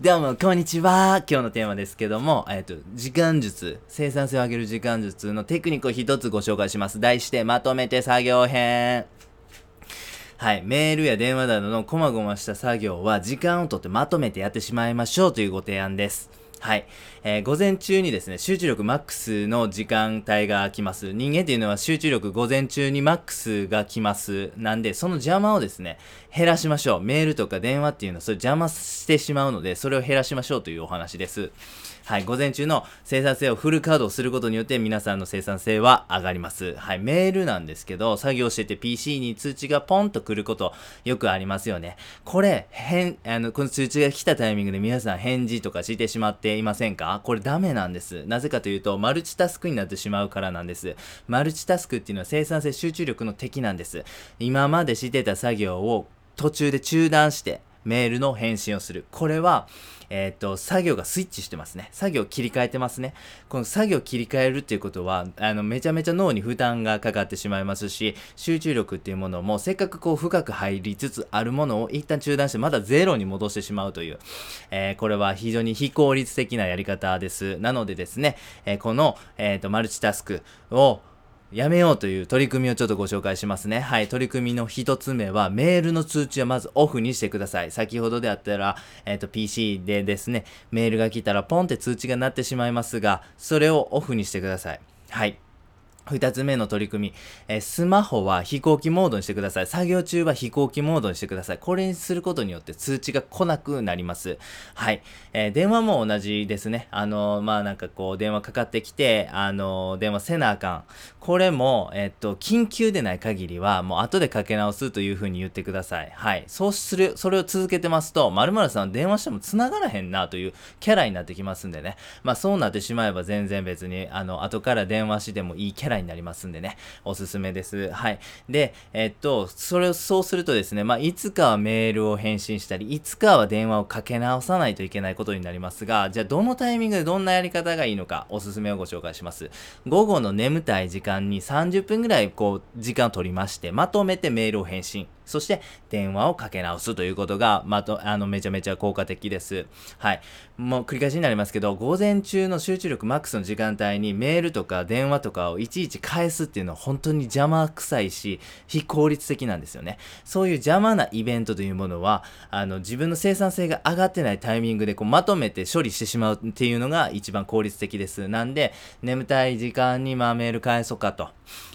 どうも、こんにちは。今日のテーマですけども、えっ、と、時間術、生産性を上げる時間術のテクニックを一つご紹介します。題して、まとめて作業編。はい。メールや電話などのこまごました作業は時間をとってまとめてやってしまいましょうというご提案です。はい。えー、午前中にですね、集中力マックスの時間帯が来ます。人間っていうのは集中力午前中にマックスが来ます。なんで、その邪魔をですね、減らしましょう。メールとか電話っていうのはそれ邪魔してしまうので、それを減らしましょうというお話です。はい、午前中の生産性をフル稼働することによって皆さんの生産性は上がります。はい、メールなんですけど、作業してて PC に通知がポンと来ることよくありますよね。これ、変、あの、この通知が来たタイミングで皆さん返事とかしてしまっていませんか？これダメなんです。なぜかというと、マルチタスクになってしまうからなんです。マルチタスクっていうのは生産性集中力の敵なんです。今までしてた作業を途中で中断して、メールの返信をする。これは、えっ、と、作業がスイッチしてますね。作業切り替えてますね。この作業切り替えるっていうことは、あの、めちゃめちゃ脳に負担がかかってしまいますし、集中力っていうものも、せっかくこう深く入りつつあるものを一旦中断して、まだゼロに戻してしまうという、えー、これは非常に非効率的なやり方です。なのでですね、えー、この、えっ、と、マルチタスクを、やめようという取り組みをちょっとご紹介しますね。はい。取り組みの一つ目は、メールの通知はまずオフにしてください。先ほどであったら、えっ、ー、と、PC でですね、メールが来たらポンって通知が鳴ってしまいますが、それをオフにしてください。はい。二つ目の取り組み、えー、スマホは飛行機モードにしてください。作業中は飛行機モードにしてください。これにすることによって通知が来なくなります。はい。えー、電話も同じですね。あのー、まあ、なんかこう、電話かかってきて、あの電話せなあかん。これも、えっと、緊急でない限りは、もう後でかけ直すというふうに言ってください。はい。そうする、それを続けてますと、〇〇さん電話しても繋がらへんなというキャラになってきますんでね。まあ、そうなってしまえば全然別に、あの、後から電話してもいいキャラになりますんでね、おすすめです。はい。で、えっと、それをそうするとですね、まあ、いつかはメールを返信したり、いつかは電話をかけ直さないといけないことになりますが、じゃあどのタイミングでどんなやり方がいいのか、おすすめをご紹介します。午後の眠たい時間に30分ぐらいこう、時間を取りまして、まとめてメールを返信。そして電話をかけ直すということが、まと、あの、めちゃめちゃ効果的です。はい。もう繰り返しになりますけど、午前中の集中力マックスの時間帯にメールとか電話とかをいちいち返すっていうのは本当に邪魔くさいし、非効率的なんですよね。そういう邪魔なイベントというものは、あの、自分の生産性が上がってないタイミングでこうまとめて処理してしまうっていうのが一番効率的です。なんで、眠たい時間にまあメール返そうかと。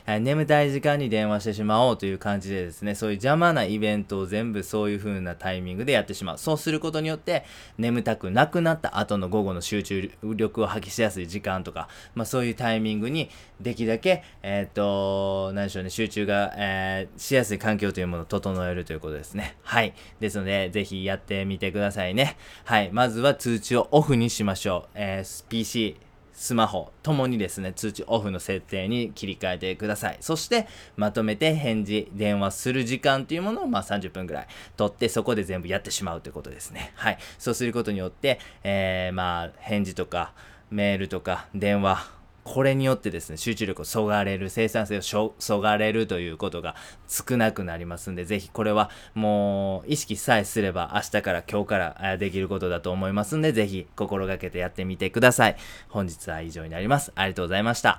眠たい時間に電話してしまおうという感じでですね、そういう邪魔まなイベントを全部そういう風なタイミングでやってしまう。そうすることによって、眠たくなくなった後の午後の集中力を発揮しやすい時間とか、まあそういうタイミングにできるだけ、えっ、と、何でしょうね、集中が、えー、しやすい環境というものを整えるということですね。はい。ですので、ぜひやってみてくださいね。はい。まずは通知をオフにしましょう。えー、PC、スマホともにですね、通知オフの設定に切り替えてください。そして、まとめて返事、電話する時間というものを、まあ、30分ぐらい取って、そこで全部やってしまうということですね。はい。そうすることによって、えー、まあ、返事とか、メールとか、電話、これによってですね、集中力をそがれる、生産性をそがれるということが少なくなりますんで、ぜひこれはもう意識さえすれば明日から今日からできることだと思いますんで、ぜひ心がけてやってみてください。本日は以上になります。ありがとうございました。